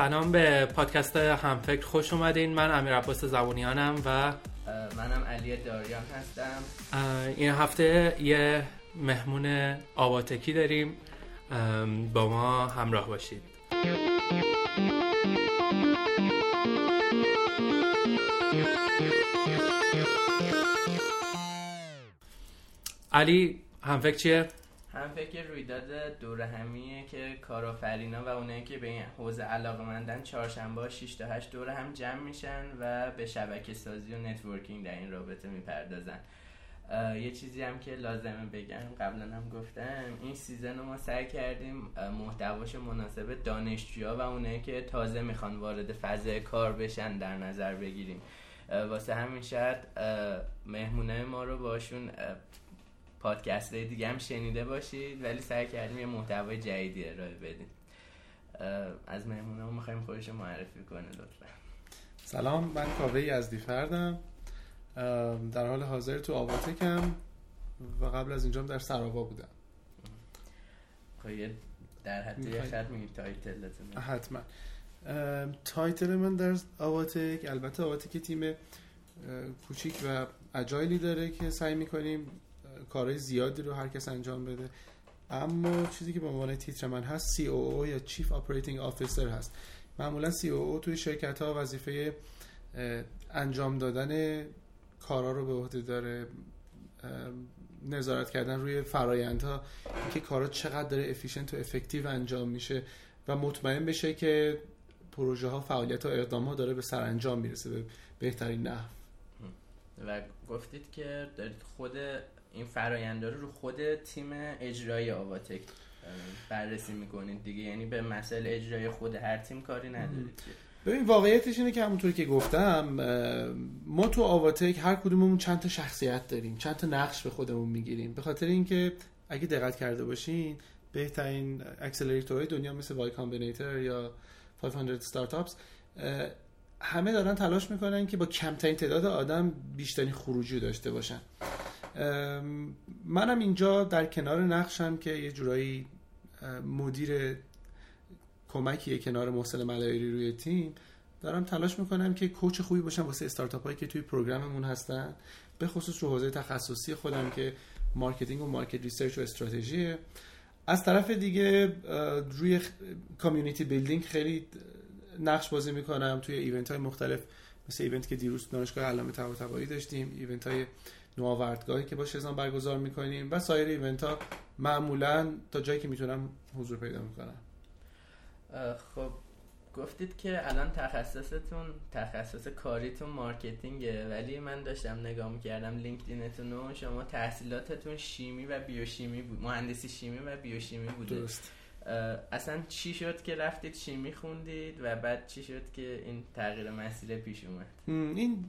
سلام به پادکست همفکر خوش اومدین. من امیر عباس زبونیانم و منم علی داریان هستم. این هفته یه مهمون آواتکی داریم. با ما همراه باشید. علی همفکر چیه؟ هم فکر رویداد دور همیه که کارآفرینا و اونایی که به این حوزه علاقه مندن چهارشنبه 6 تا 8 دور هم جمع میشن و به شبکه سازی و networking در این رابطه می‌پردازن. یه چیزی هم که لازمه بگم قبلا هم گفتم این سیزن رو ما سعی کردیم محتواش مناسب دانشجوها و اونایی که تازه می‌خوان وارد فضای کار بشن در نظر بگیریم. واسه همین شاید مهمونه ما رو باشون پادکست دیگه هم شنیده باشید ولی سعی کردیم یه محتوای جدیدی ارائه بدیم. از مهمونه ما می‌خوایم خودش معرفی کنه لطفا. سلام من کاوه یزدی‌فردم در حال حاضر تو آواتکم و قبل از اینجام در سراوا بودم. خب در حد یه خط میگید title حتما. title من در آواتک البته آواتک تیم کوچیک و agile ی داره که سعی می‌کنیم کارهای زیادی رو هر کس انجام بده. اما چیزی که به عنوان تیتر من هست COO یا Chief Operating Officer هست. معمولا COO توی شرکت ها وظیفه انجام دادن کارا رو به عهده داره نظارت کردن روی فرایندها که کارا چقدر داره افیشنت و افکتیو انجام میشه و مطمئن بشه که پروژه ها فعالیت و اقدام ها داره به سرانجام می‌رسه به بهترین نحو. و گفتید که دارید خود این فراینده رو رو خود تیم اجرایی آواتک بررسی می‌کنید دیگه. یعنی به مسئله اجرایی خود هر تیم کاری ندارید. ببین واقعیتش اینه که همونطوری که گفتم ما تو آواتک هر کدوممون چند تا شخصیت داریم چند تا نقش به خودمون می‌گیریم. به خاطر اینکه اگه دقت کرده باشین بهترین accelerator های دنیا مثل Y Combinator یا 500 Startups همه دارن تلاش می‌کنن که با کمترین تعداد آدم بیشترین خروجی داشته باشن. منم اینجا در کنار نقشم که یه جورایی مدیر کمکیه کنار محسن ملایری روی تیم. دارم تلاش می‌کنم که coach خوبی باشم واسه استارتاپ هایی که توی program مون هستن. به خصوص رو حوزه تخصصی خودم که marketing و market research و استراتژیه. از طرف دیگه روی community building خیلی نقش بازی می‌کنم. توی event های مختلف مثل event که دیروز دانشگاه علامه طباطبایی داشتیم event های نوآوردگاهی که با شزان برگزار می‌کنیم و سایر event ها معمولا تا جایی که می‌تونم حضور پیدا می‌کنم. خب گفتید که الان تخصصتون تخصص کاریتون marketing ه ولی من داشتم نگاه می‌کردم LinkedIn تون و شما تحصیلاتتون شیمی و بیوشیمی بود مهندسی شیمی و بیوشیمی بوده. درست. اصلا چی شد که رفتید شیمی خوندید و بعد چی شد که این تغییر مسیر پیش اومد؟ این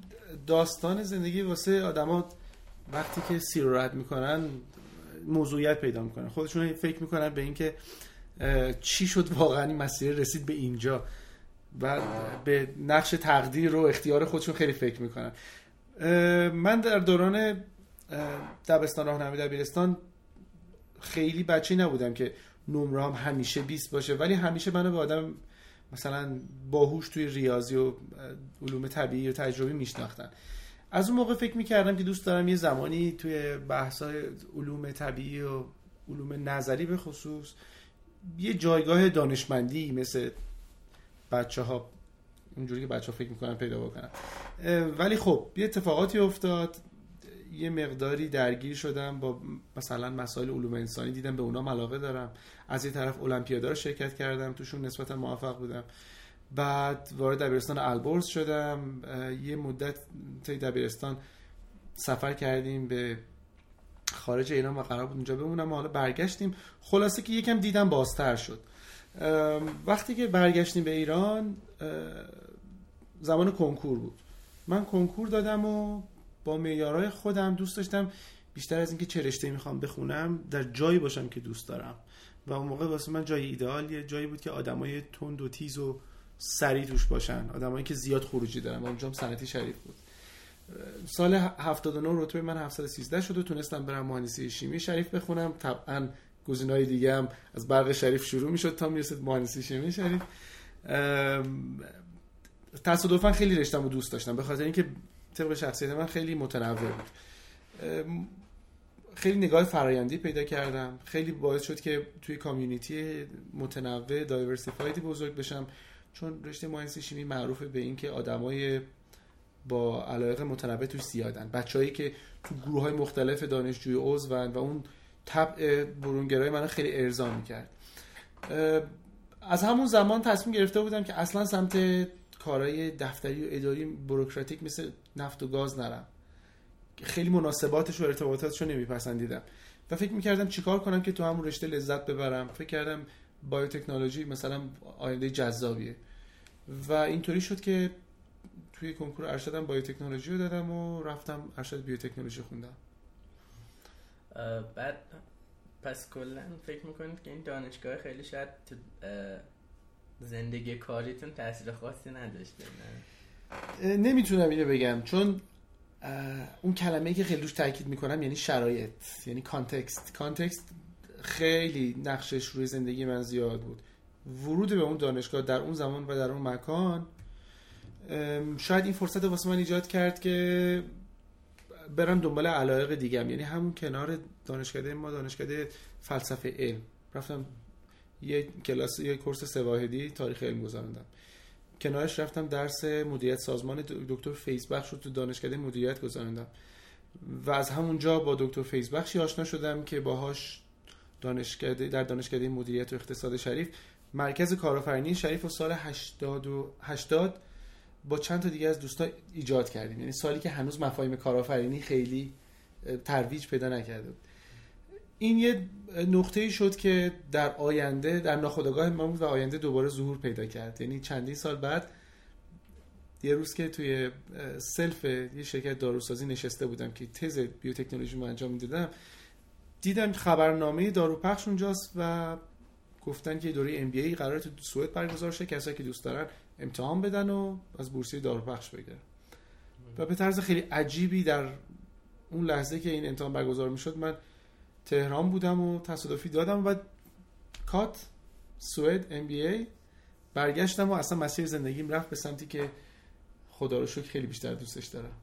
داستان زندگی واسه آدما وقتی که سیر رد می‌کنن موضوعیت پیدا می‌کنن خودشون فکر می‌کنن به اینکه چی شد واقعا این مسیر رسید به اینجا و به نقش تقدیر و اختیار خودشون خیلی فکر می‌کنن. من در دوران دبستان راهنمایی دبیرستان خیلی بچه نبودم که نمره هم همیشه 20 باشه. ولی همیشه منو به آدم مثلا باهوش توی ریاضی و علوم طبیعی و تجربی میشناختن. از اون موقع فکر می‌کردم که دوست دارم یه زمانی توی بحثای علوم طبیعی و علوم نظری به خصوص یه جایگاه دانشمندی مثل بچه ها اونجوری که بچه ها فکر می‌کنن پیدا بکنن. ولی خب یه اتفاقاتی افتاد. یه مقداری درگیر شدم با مثلا مسائل علوم انسانی دیدم به اونام علاقه دارم. از یه طرف المپیادا رو شرکت کردم توشون نسبتا موفق بودم. بعد وارد دبیرستان البرز شدم یه مدت تا دبیرستان سفر کردیم به خارج ایران و قرار بود اونجا بمونم حالا برگشتیم. خلاصه که یکم دیدم بازتر شد. وقتی که برگشتیم به ایران زمان کنکور بود. من کنکور دادم و با معیارهای خودم دوست داشتم بیشتر از اینکه چه می‌خوام بخونم در جایی باشم که دوست دارم. و اون موقع واسه من جای ایدئالیه جایی بود که آدمای تند و تیز و سری توش باشن. آدمایی که زیاد خروجی دارن. اونجا هم سنتی شریف بود. سال 79 رتبه من 713 شد و تونستم برم مهندسی شیمی شریف بخونم. طبعا گزینه‌های دیگه هم از برق شریف شروع می‌شد تا می‌رسید مهندسی شیمی شریف. تصادفا خیلی رشتم رو دوست داشتم. به خاطر اینکه طبق شخصیت من خیلی متنوع بود. خیلی نگاه فرایندی پیدا کردم. خیلی باعث شد که توی کامیونیتی متنوع دایورسیفایدی بزرگ بشم. چون رشته مهندسی شیمی معروفه به اینکه آدمای با علایق متنوع توش زیادن. بچههایی که تو گروه های مختلف دانشجوی عضون و اون طبع برونگرای منو خیلی ارضا می‌کرد. از همون زمان تصمیم گرفته بودم که اصلا سمت کارهای دفتری و اداری بروکراتیک مثل نفت و گاز نرم. خیلی مناسباتش و ارتباطاتش رو نمیپسندیدم. و فکر می‌کردم چیکار کنم که تو همون رشته لذت ببرم. فکر کردم بایوتکنولوژی مثلا آینده جذابیه. و اینطوری شد که توی کنکور ارشدم بایوتکنولوژی رو دادم و رفتم ارشد بیوتکنولوژی خوندم. بعد پس کلا فکر می‌کنید که این دانشگاه خیلی شاید زندگی کاریتون تاثیر خاصی نداشته نه؟ نمی‌تونم اینو بگم چون اون کلمه که خیلی روش تاکید می‌کنم یعنی شرایط یعنی context. context خیلی نقشش روی زندگی من زیاد بود. ورود به اون دانشگاه در اون زمان و در اون مکان شاید این فرصت واسه من ایجاد کرد که برم دنبال علایق دیگم یعنی همون کنار دانشکده ما دانشکده فلسفه علم. رفتم یه کلاس یه کورس سواهدی تاریخ علم گذراندم کنارش رفتم درس مدیریت سازمان دکتر فیزبخش رو تو دانشکده مدیریت گذراندم و از همونجا با دکتر فیزبخشی آشنا شدم که باهاش دانشکده در دانشکده مدیریت و اقتصاد شریف مرکز کارآفرینی شریف و سال 80 و 80 با چند تا دیگه از دوستان ایجاد کردیم. یعنی سالی که هنوز مفاهیم کارآفرینی خیلی ترویج پیدا نکرده بود. این یه نقطه شد که در آینده در ناخودآگاه ما بود و آینده دوباره ظهور پیدا کرد. یعنی چندین سال بعد یه روز که توی سلف یه شرکت داروسازی نشسته بودم که تز بیوتکنولوژی ما انجام می‌دادم دیدم خبرنامه داروپخش اونجاست و گفتن که دوره MBA قرار تو سوئد برگزار شه کسایی که دوست دارن امتحان بدن و از بورسیه داروپخش بگیرن. و به طرز خیلی عجیبی در اون لحظه که این امتحان برگزار می‌شد من تهران بودم و تصادفی دادم و کات سوئد ام بی ای برگشتم و اصلا مسیر زندگیم رفت به سمتی که خدا رو شکر خیلی بیشتر دوستش دارم.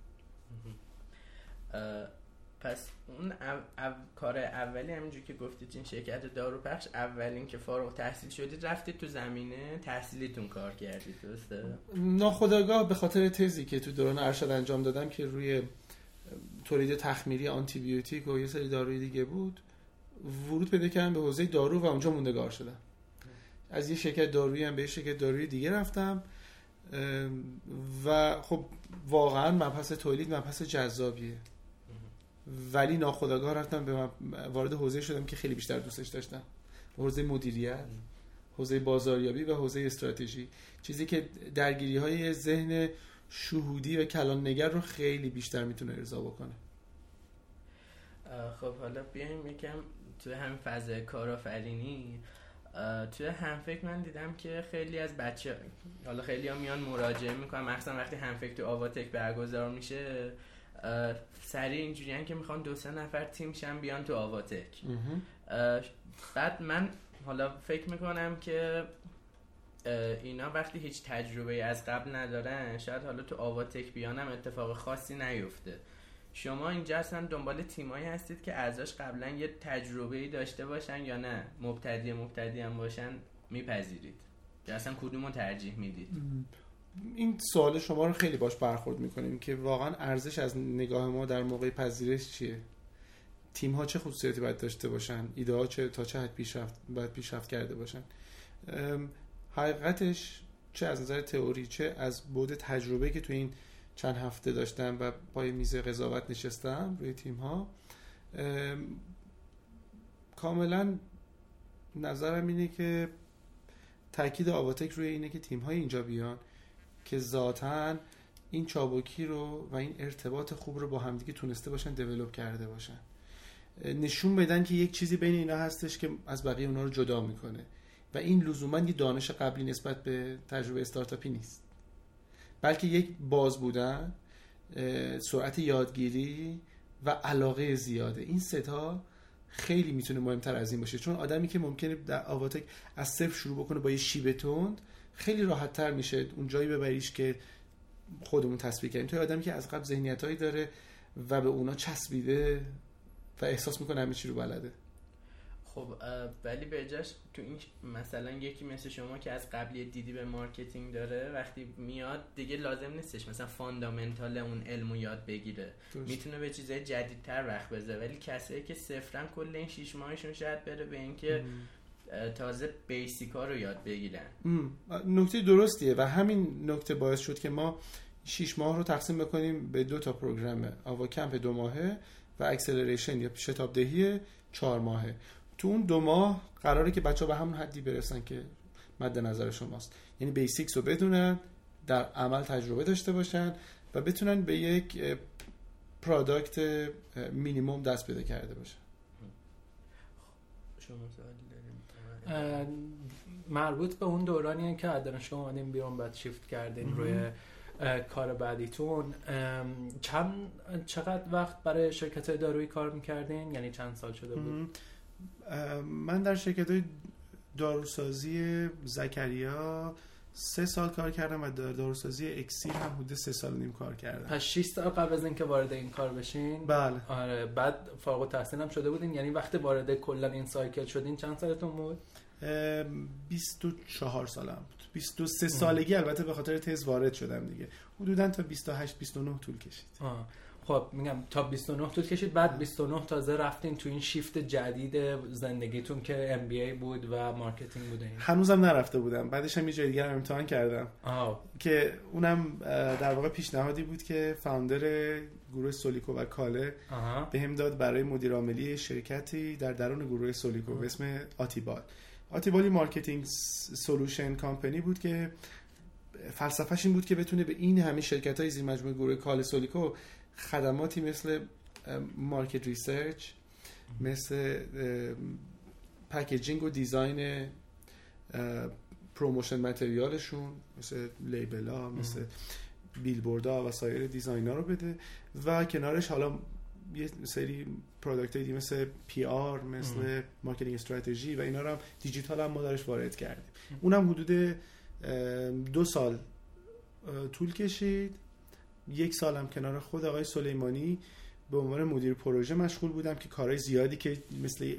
پس اون او... کار اولی همینجور که گفتید این شرکت دارو پخش اولین که فارغ تحصیل شدید رفتید تو زمینه تحصیلیتون کار کردید درسته؟ ناخداگاه به خاطر تزی که تو دوران ارشد انجام دادم که روی تولید تخمیری آنتی بیوتیک و یه سری داروی دیگه بود ورود پیدا کردم به حوزه دارو و اونجا موندگار شدم از یه شرکت دارویی هم به یه شرکت داروی دیگه رفتم و خب واقعا مبحث تولید مبحث جذابیه ولی ناخداگاه رفتم به وارد حوزه شدم که خیلی بیشتر دوستش داشتم. حوزه مدیریت حوزه بازاریابی و حوزه استراتژی. چیزی که درگیری های ذهن شهودی و کلان نگر رو خیلی بیشتر می‌تونه ارضا بکنه. خب حالا بیایم یکم توی همین فضای کارآفرینی. توی همفکر من دیدم که خیلی از بچه حالا خیلی ها میان مراجعه می‌کنن. مخصوصا وقتی همفکر تو آواتک برگزار میشه سریع اینجوری که می‌خوان دو سه نفر تیم شن بیان تو آواتک بعد من حالا فکر می‌کنم که اینا وقتی هیچ تجربه از قبل ندارن شاید حالا تو آواتک بیانم اتفاق خاصی نیفته. شما اینجا اصلا دنبال تیمایی هستید که ازش قبلا یه تجربه داشته باشن یا نه؟ مبتدی مبتدی هم باشن میپذیرید. یا اصلا کدوم رو ترجیح می‌دید؟ این سوال شما رو خیلی باش برخورد می‌کنیم که واقعا ارزش از نگاه ما در موقع پذیرش چیه؟ تیم ها چه خصوصیاتی باید داشته باشن؟ ایده ها چه تا چه حد پیشرفت باید پیشرفت کرده باشن؟ حقیقتش چه از نظر تئوری چه از بود تجربه که تو این چند هفته داشتم و پای میز قضاوت نشستم روی تیم ها کاملا نظرم اینه که تاکید آواتک روی اینه که تیم های اینجا بیان. که ذاتا این چابکی رو و این ارتباط خوب رو با همدیگه تونسته باشن دیولوب کرده باشن. نشون بدن که یک چیزی بین اینا هستش که از بقیه اونا رو جدا می‌کنه. و این لزوما یه دانش قبلی نسبت به تجربه استارتاپی نیست. بلکه یک باز بودن سرعت یادگیری و علاقه زیاده. این ستا خیلی می‌تونه مهمتر از این باشه. چون آدمی که ممکنه در آواتک از صفر شروع بکنه با یه شیب تند خیلی راحت تر میشه اون جایی ببریش که خودمون تصویر کردیم. توی آدمی که از قبل ذهنیت هایی داره و به اونا چسبیده و احساس می‌کنه همه چی رو بلده. خب ولی به جاش تو این مثلا یکی مثل شما که از قبلی دیدی به marketing داره وقتی میاد دیگه لازم نیستش مثلا fundamental اون علمو یاد بگیره. می‌تونه به چیزای جدیدتر وقت بذاره. ولی کسایی که صفرا کل این شیش ماهشون شاید بره به اینکه تازه basic ا رو یاد بگیرن. نکته درستیه و همین نکته باعث شد که ما شیش ماه رو تقسیم بکنیم به دو تا program آوا کمپ دو ماهه و acceleration یا شتاب دهی چهار ماهه. تو اون دو ماه قراره که بچه ها به همون حدی برسن که مد نظر شماست. یعنی basics رو بدونن در عمل تجربه داشته باشن و بتونن به یک product minimum دست پیدا کرده باشن. شما مربوط به اون دورانیه که از دانشگاه اومدیم بیرون بعد شیفت کردین روی کار بعدیتون. چند چقدر وقت برای شرکت دارویی کار می‌کردین؟ یعنی چند سال شده بود؟ من در شرکت داروسازی زکریا سه سال کار کردم و در داروسازی اکسیر هم حدود سه سال نیم کار کردم. پس 6 سال قبل از اینکه وارد این کار بشین؟ بله. آره بعد فارغ التحصیل هم شده بودین؟ یعنی وقتی وارد کلا این سایکل شدین چند سالتون بود؟ 24 سالم بود. 23 سالگی البته به خاطر تز وارد شدم دیگه. حدودا تا 28 29 طول کشید. آه. خب میگم تا 29 طول کشید. بعد 29 تازه رفتین تو این شیفت جدید زندگیتون که MBA بود و marketing بود هنوزم نرفته بودم. بعدش هم یه جای دیگه امتحان کردم. آه. که اونم در واقع پیشنهادی بود که founder گروه سولیکو و کاله به هم داد برای مدیر عاملی شرکتی در درون گروه سولیکو به اسم آتیبال. آتیبال یه marketing solution company بود که فلسفهش این بود که بتونه به این همه شرکت های زیر مجموعه گروه کاله سولیکو خدماتی مثل market research مثل packaging و design promotion material شون مثل label ها مثل بیلبورد و سایر design ها رو بده. و کنارش حالا یه سری product دیگه مثل PR مثل marketing strategy و اینا رو هم دیجیتال هم ما درش وارد کردیم. اونم حدود دو سال طول کشید. یک سالم کنار خود آقای سلیمانی به عنوان مدیر پروژه مشغول بودم که کارهای زیادی که مثل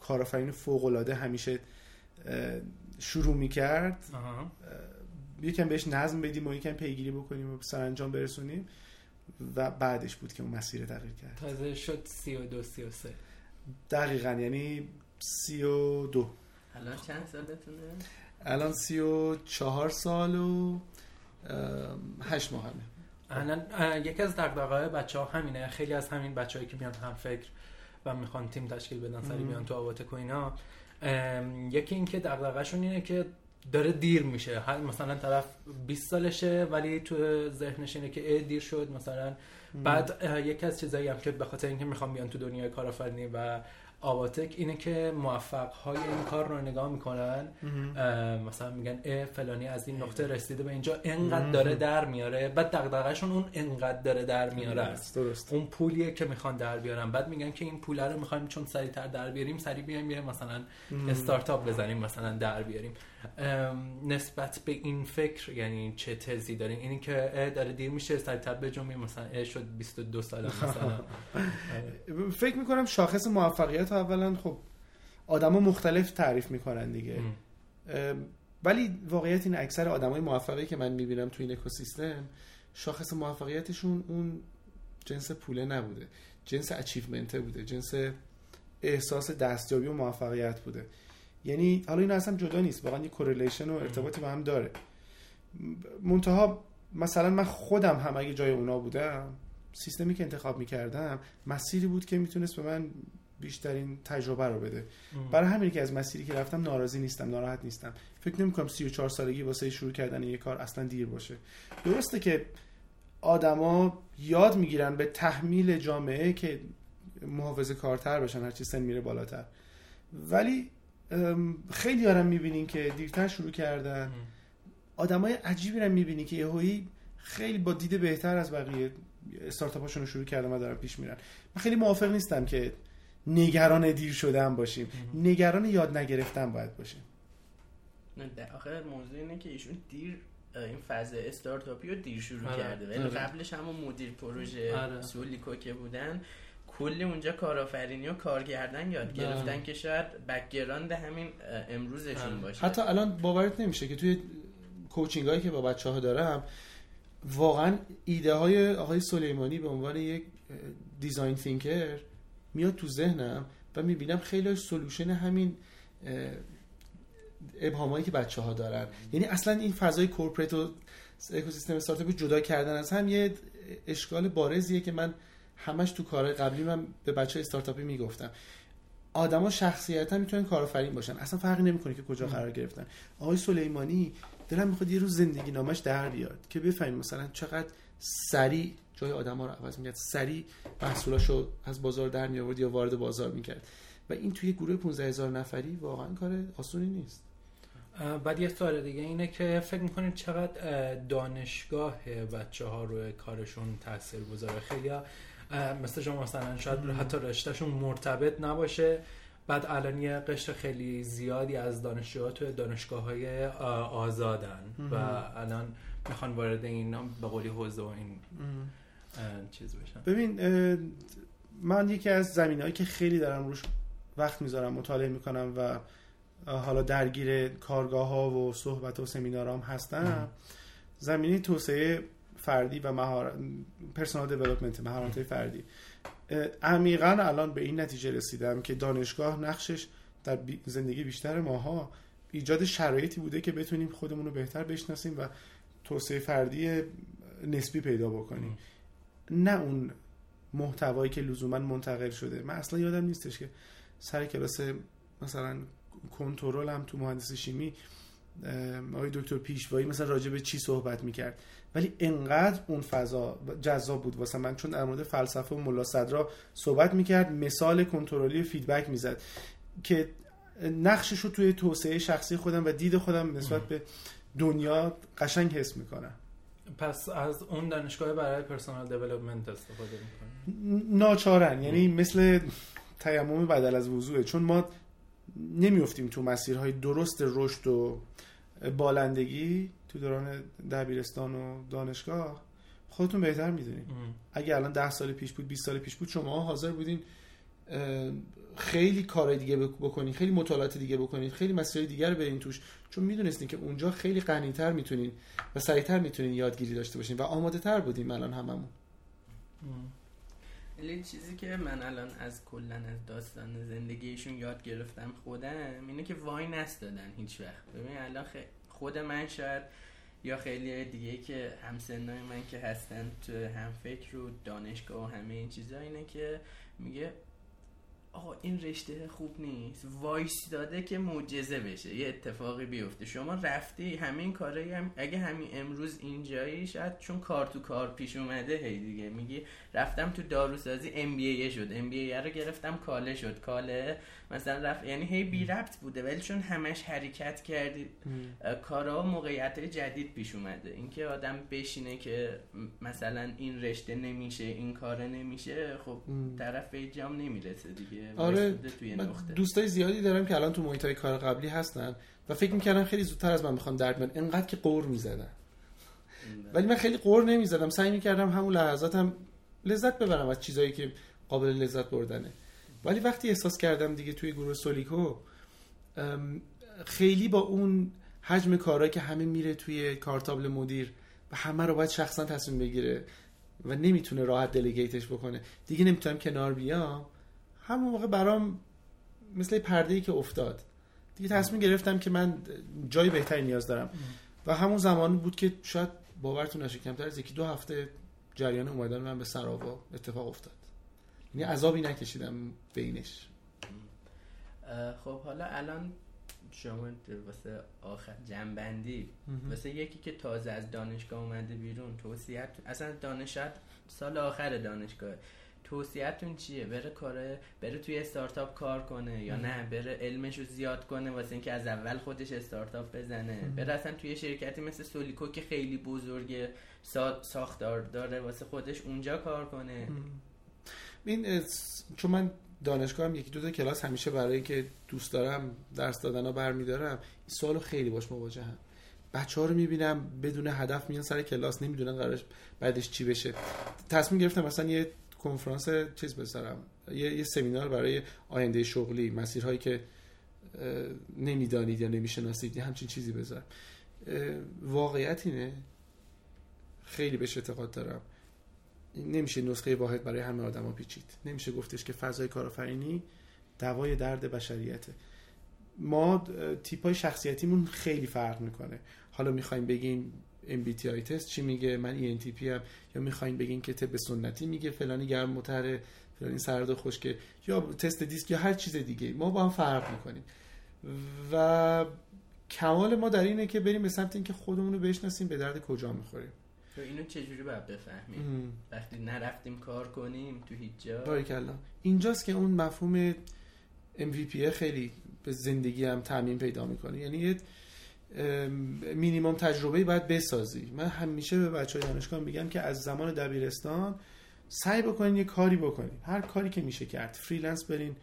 کارآفرین فوق العاده همیشه شروع می‌کرد یکم بهش نظم بدیم و یکم پیگیری بکنیم و سرانجام برسونیم و بعدش بود که اون مسیر تغییر کرد. تازه شد سی و دو سی و سه. دقیقا یعنی سی و دو. الان چند سالتونه؟ الان سی و چهار سال و هشت ماه همه الان یکی از دقدقه بچه ها همینه. خیلی از همین بچه هایی که میان هم فکر و می‌خوان تیم تشکیل بدن سری میان تو آواتک و اینا. یکی اینکه دقدقهشون اینه که داره دیر میشه. مثلا طرف 20 سالشه ولی تو ذهنش اینه که دیر شد. مثلا بعد یکی از چیزایی هم که به خاطر اینکه می‌خوام بیان تو دنیای کارآفرینی و آواتک اینه که موفق های این کار رو نگاه می‌کنن. مثلا میگن اه فلانی از این نقطه رسیده به اینجا انقدر داره در میاره. بعد دغدغه‌شون اون انقدر داره در میاره. است درست. اون پولیه که می‌خوان در بیارن. بعد میگن که این پول رو می‌خوایم چون سریعتر در بیاریم سریع بیایم بیایم مثلا استارتاپ بزنیم مثلا در بیاریم. نسبت به این فکر یعنی چه تزی دارین اینی که داره دیر میشه سریعتر بجنبیم مثلا اه شد 22 سال مثلا. فکر می‌کنم شاخص موفقیت اولا خب آدما مختلف تعریف می‌کنن دیگه. ولی واقعیت این اکثر آدمای موفقی که من می‌بینم تو این اکوسیستم شاخص موفقیتشون اون جنس پوله نبوده. جنس achievement بوده. جنس احساس دستیابی و موفقیت بوده. یعنی حالا این اصلا جدا نیست واقعا یه correlation و ارتباطی با هم داره. منتها مثلا من خودم هم اگه جای اونا بودم سیستمی که انتخاب می‌کردم مسیری بود که می‌تونست به من بیشترین تجربه رو بده. برای همین که از مسیری که رفتم ناراضی نیستم ناراحت نیستم. فکر نمی کنم 34 سالگی واسه شروع کردن یه کار اصلا دیر باشه. درسته که آدما یاد می‌گیرن به تحمیل جامعه که محافظه کارتر باشن هرچی سن میره بالاتر. ولی خیلی دارم می‌بینین که دیرتر شروع کردن. آدمای عجیبی رو می‌بینی که یهویی خیلی با دید بهتر از بقیه استارتاپ هاشون رو شروع کردن و دارن پیش میرن. من خیلی موافق نیستم که نگران دیر شدن باشیم. نگران یاد نگرفتن باید باشیم. نه در آخر موضوع اینه که ایشون دیر این فاز استارتاپی رو دیر شروع آره. کرده. ولی آره. قبلش همون مدیر پروژه آره. سولیکو که بودن کلی اونجا کارآفرینی و کار کردن یاد بله. گرفتن که شاید background همین امروزشون آره. باشه حتی الان باورت نمیشه که توی coaching هایی که با بچه ها دارم واقعا ایده های آقای سلیمانی به عنوان یک design thinker میاد تو ذهنم و می‌بینم خیلی سلوشن همین ابهامایی که بچه ها دارن یعنی اصلا این فضای کورپرات و اکوسیستم استارتاپی جدا کردن از هم یه اشکال بارزیه که من همش تو کارهای قبلی من به بچه استارتاپی می‌گفتم. آدما شخصیتا می‌تونن کارآفرین باشن. اصلا فرقی نمی‌کنه که کجا قرار گرفتن. آقای سلیمانی دلم می‌خواد یه روز زندگی نامش در بیاد که بفهمیم مثلا چقدر سریع جای آدما رو عوض می‌کرد. سریع محصولاشو از بازار در می آورد یا وارد بازار می‌کرد. و این توی گروه 15 هزار نفری واقعا کار آسونی نیست. بعد یه سوال دیگه اینه که فکر می‌کنید چقدر اه، دانشگاه بچه ها روی کارشون تاثیر گذاره خیلی مثل شما مثلا شاید حتی رشتهشون مرتبط نباشه. بعد الان یه قشر خیلی زیادی از دانشجوها توی دانشگاه های آزادن و الان می‌خوان وارد این به قولی حوزه و این چیز بشن. ببین من یکی از زمین هایی که خیلی دارم روش وقت می‌ذارم مطالعه می‌کنم و حالا درگیر کارگاه ها و صحبت و سمینارام هستم زمینه توسعه فردی و مهارت پرسونال دیولپمنت مهارت فردی. عمیقا الان به این نتیجه رسیدم که دانشگاه نقشش در زندگی بیشتر ماها ایجاد شرایطی بوده که بتونیم خودمون رو بهتر بشناسیم و توسعه فردی نسبی پیدا بکنیم. نه اون محتوایی که لزوما منتقل شده. من اصلا یادم نیستش که سر کلاس مثلا کنترل هم تو مهندسی شیمی آقای دکتر پیشوایی مثلا راجع به چی صحبت می‌کرد. ولی انقدر اون فضا جذاب بود واسه من چون در مورد فلسفه و ملا صدرا صحبت می‌کرد مثال کنترلی و فیدبک می‌زد که نقشش رو توی توسعه شخصی خودم و دید خودم نسبت به دنیا قشنگ حس می‌کنم. پس از اون دانشگاه برای پرسونال دیولپمنت استفاده می‌کنید ناچارن. یعنی مثل تیمم بدل از وضوعه. چون ما نمیفتیم تو مسیرهای درست رشد و بالندگی تو دوران دبیرستان و دانشگاه خودتون بهتر می‌دونین اگه الان ده سال پیش بود 20 سال پیش بود شما حاضر بودین خیلی کارهای دیگه بک- بکنین خیلی مطالعات دیگه بکنین خیلی مسائل دیگه رو برین توش چون می‌دونستین که اونجا خیلی غنیتر می‌تونین و سریعتر می‌تونین یادگیری داشته باشین و آماده تر بودیم الان هممون. ولی چیزی که من الان از کلا از داستان زندگیشون یاد گرفتم خودم اینه که وای نستادن هیچ وقت. ببین الان خود من شاید یا خیلی دیگه که همسنای من که هستن تو هم فکر و دانشگاه و همه این چیزا اینه که میگه آقا این رشته خوب نیست. وایساده که معجزه بشه. یه اتفاقی بیفته. شما رفتی همین کارایی هم اگه همین امروز اینجایی شاید چون کار تو کار پیش اومده هی دیگه میگی رفتم تو داروسازی MBA شد. MBA رو گرفتم کاله شد. کاله مثلا رفت یعنی هی بی ربط بوده. ولی چون همش حرکت کردی اه، کارها و موقعیت جدید پیش اومده. اینکه آدم بشینه که مثلا این رشته نمیشه این کاره نمیشه خب. طرف به جام نمی‌رسه دیگه. آره، توی من نقطه. دوستای زیادی دارم که الان تو محیط های کار قبلی هستن و فکر می‌کردم خیلی زودتر از من می‌خوان درد بیان. انقدر که قور می‌زدن. ولی من خیلی قور نمی‌زدم. سعی می‌کردم همون لحظاتم لذت ببرم از چیزایی که قابل لذت بردنه. ولی وقتی احساس کردم دیگه توی گروه سولیکو خیلی با اون حجم کارهایی که همه میره توی کارتابل مدیر و همه رو باید شخصا تصمیم بگیره و نمی‌تونه راحت دلیگیتش بکنه. دیگه نمی‌تونم کنار بیام. همون موقع برام مثل پرده ای که افتاد. دیگه تصمیم گرفتم که من جای بهتری نیاز دارم. و همون زمان بود که شاید باورتون نشه کمتر از یکی دو هفته جریان اومدن من به سراوا اتفاق افتاد. یعنی عذابی نکشیدم بینش. خب حالا الان شما واسه آخر جنبندی واسه یکی که تازه از دانشگاه اومده بیرون توصیت اصلا دانشت سال آخر دانشگاه توصیهتون چیه؟ بره کاره بره توی استارتاپ کار کنه یا نه؟ بره علمش رو زیاد کنه واسه اینکه از اول خودش استارتاپ بزنه. بره اصلا توی شرکتی مثل سولیکو که خیلی بزرگه سا- ساختار داره واسه خودش اونجا کار کنه. این چون من دانشگاه هم یکی دو تا کلاس همیشه برای که دوست دارم درس دادن ها برمیدارم این سوالو خیلی باش مواجهم. بچه ها رو می‌بینم بدون هدف میان سر کلاس نمی‌دونن قرارش بعدش چی بشه. تصمیم گرفتم مثلا یه کنفرانس چیز بذارم. یه, یه سمینار برای آینده شغلی مسیرهایی که نمی‌دانید یا نمی‌شناسید یه همچین چیزی بذارم. واقعیت اینه خیلی بهش اعتقاد دارم. نمیشه نسخه واحد برای همه آدما پیچید. نمیشه گفتش که فضای کارآفرینی دوای درد بشریته. ما تیپ های شخصیتیمون خیلی فرق می‌کنه. حالا می‌خوایم بگیم MBTI تست چی میگه؟ من ENTP هم یا می‌خوایم بگیم که طب سنتی میگه فلانی گرم متره فلانی سرد و خشکه. یا تست دیسک یا هر چیز دیگه. ما با هم فرق می‌کنیم. و کمال ما در اینه که بریم به سمت اینکه خودمون رو بشناسیم به درد کجا می‌خوریم. تو اینو چجوری باید بفهمیم؟ وقتی نرفتیم کار کنیم تو هیچ جا. باریکلا. اینجاست که اون مفهوم MVP خیلی به زندگی هم تعمیم پیدا می‌کنه. یعنی مینیمم تجربه باید بسازی. من همیشه به بچه های دانشگاه میگم که از زمان دبیرستان سعی بکنین یه کاری بکنین. هر کاری که میشه کرد. freelance برین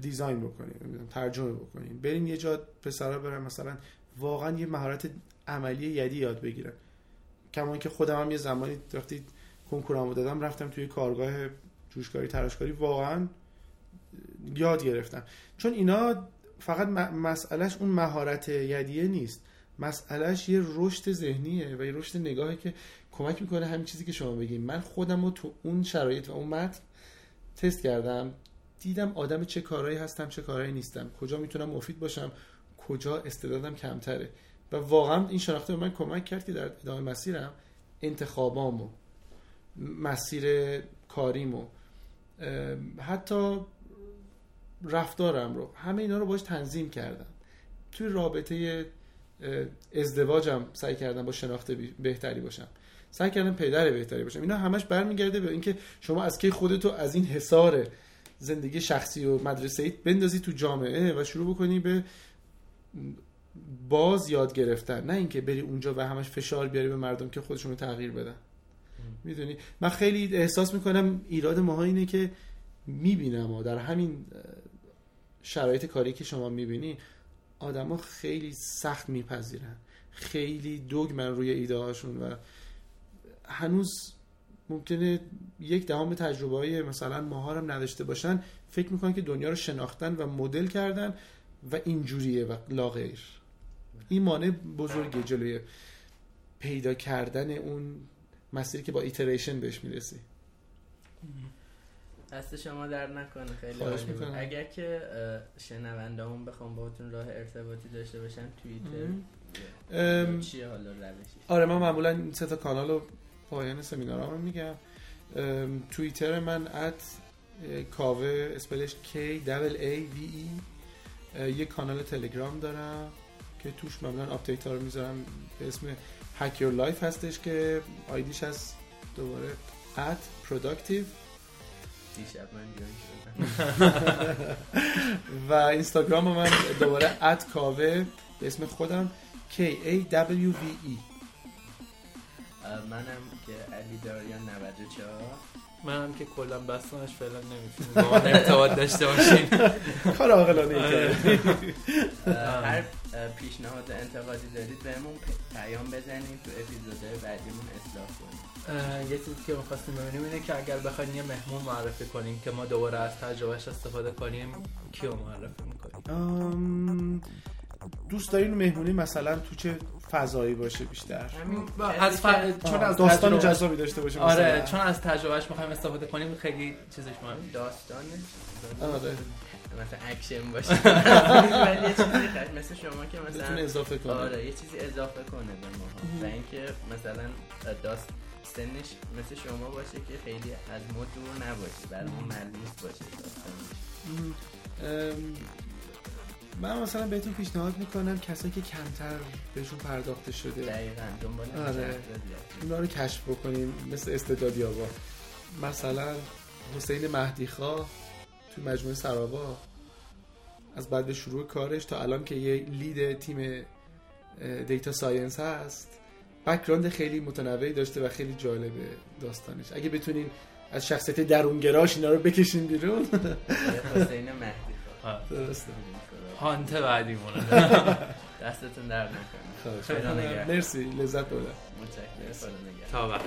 دیزاین بکنین ترجمه بکنین. برین یه جا پسرا برن مثلا واقعا یه مهارت عملی یدی یاد بگیرن. کما که خودم هم یه زمانی وقتی کنکورمو دادم رفتم توی کارگاه جوشکاری تراشکاری واقعا یاد گرفتم. چون اینا فقط مسئلهش اون مهارت یدیه نیست. مسئلهش یه رشد ذهنیه و یه رشد نگاهی که کمک می‌کنه همین چیزی که شما بگیم من خودم رو تو اون شرایط و اون متن تست کردم دیدم آدم چه کارهایی هستم چه کارهایی نیستم. کجا می‌تونم مفید باشم کجا استعدادم کمتره. و واقعا این شناخته به من کمک کرد که در ادامه مسیرم انتخابامو مسیر کاریمو حتی رفتارم رو همه اینا رو باش تنظیم کردم. توی رابطه ازدواجم سعی کردم با شناخت بهتری باشم. سعی کردم پدر بهتری باشم. اینا همش برمیگرده به اینکه شما از کی خودتو از این حصار زندگی شخصی و مدرسه ای بندازی تو جامعه و شروع بکنی به باز یاد گرفتن. نه اینکه بری اونجا و همش فشار بیاری به مردم که خودشون رو تغییر بدن. می‌دونی؟ من خیلی احساس می‌کنم ایراد ماها اینه که می‌بینم و در همین شرایط کاری که شما می‌بینی آدما خیلی سخت میپذیرن. خیلی دوگمن روی ایده هاشون و هنوز ممکنه یک دهم تجربه های مثلا ماهارم نداشته باشن. فکر می‌کنن که دنیا رو شناختن و مدل کردن و اینجوریه و لاغیر. این مانع بزرگه جلوی پیدا کردن اون مسیری که با ایتریشن بهش می‌رسی. دست شما در نکنه خیلی. اگر که اه، شنونده‌مون بخوام باهاتون راه ارتباطی داشته باشن توییتر چیه حالا روشی آره من معمولا این سه تا کانال رو پایان سمینارام میگم. توییتر من at کاوه spell ش K double A V E. یه کانال تلگرام دارم که توش معمولا update ها رو می‌ذارم. به اسم Hack Your Life هستش که آیدیش از دوباره at productive. دیشب من و اینستاگرام من دوباره ات کاوه به اسم خودم K A W V E. منم که علی داریان 94 منم که کلا بستنش فعلا نمی‌تونیم با من ارتباط داشته باشیم کار عاقلانه ای. اه، هر پیشنهاد انتقادی دارید بهمون پیام بزنید تو اپیزودهای بعدیمون اصلاح کنید. یه چیزی که می‌خواستیم ببینیم اینه که اگر بخوایم یه مهمون معرفی کنیم که ما دوباره از تجربهش استفاده کنیم کیو معرفی می‌کنیم؟ دوست دارین مهمونی مثلا تو چه فضایی باشه بیشتر؟ کسی از ف... چون از داستان تجربه- جذابی داشته باشه آره مثلا. چون از تجربهش می‌خوایم استفاده کنیم خیلی چیزش مهم داستانه آره. مثلا اکشن باشه. ولی یه چیزی مثل شما که مثلا اضافه کنه. آره یه چیزی اضافه کنه به ما و اینکه مثلا داست سنش مثل شما باشه که خیلی از ما دور نباشه برای ما ملموس باشه. من مثلا بهتون پیشنهاد می‌کنم کسایی که کمتر بهشون پرداخته شده. دقیقا دنبال آره. اونا رو کشف بکنیم مثل استعدادی آقا مثلا حسین مهدی خواه توی مجموعه سرابا. از بدو شروع کارش تا الان که یه lead team data science هست. background خیلی متنوعی داشته و خیلی جالبه داستانش. اگه بتونین از شخصیت درونگراش اینا رو بکشیم بیرون. حسین مهدی خب. درسته. هانت بعدیمونه. دستتون درد نکنه. می‌کنم. نگهدار. مرسی لذت بردم. متشکرم. تا بعد.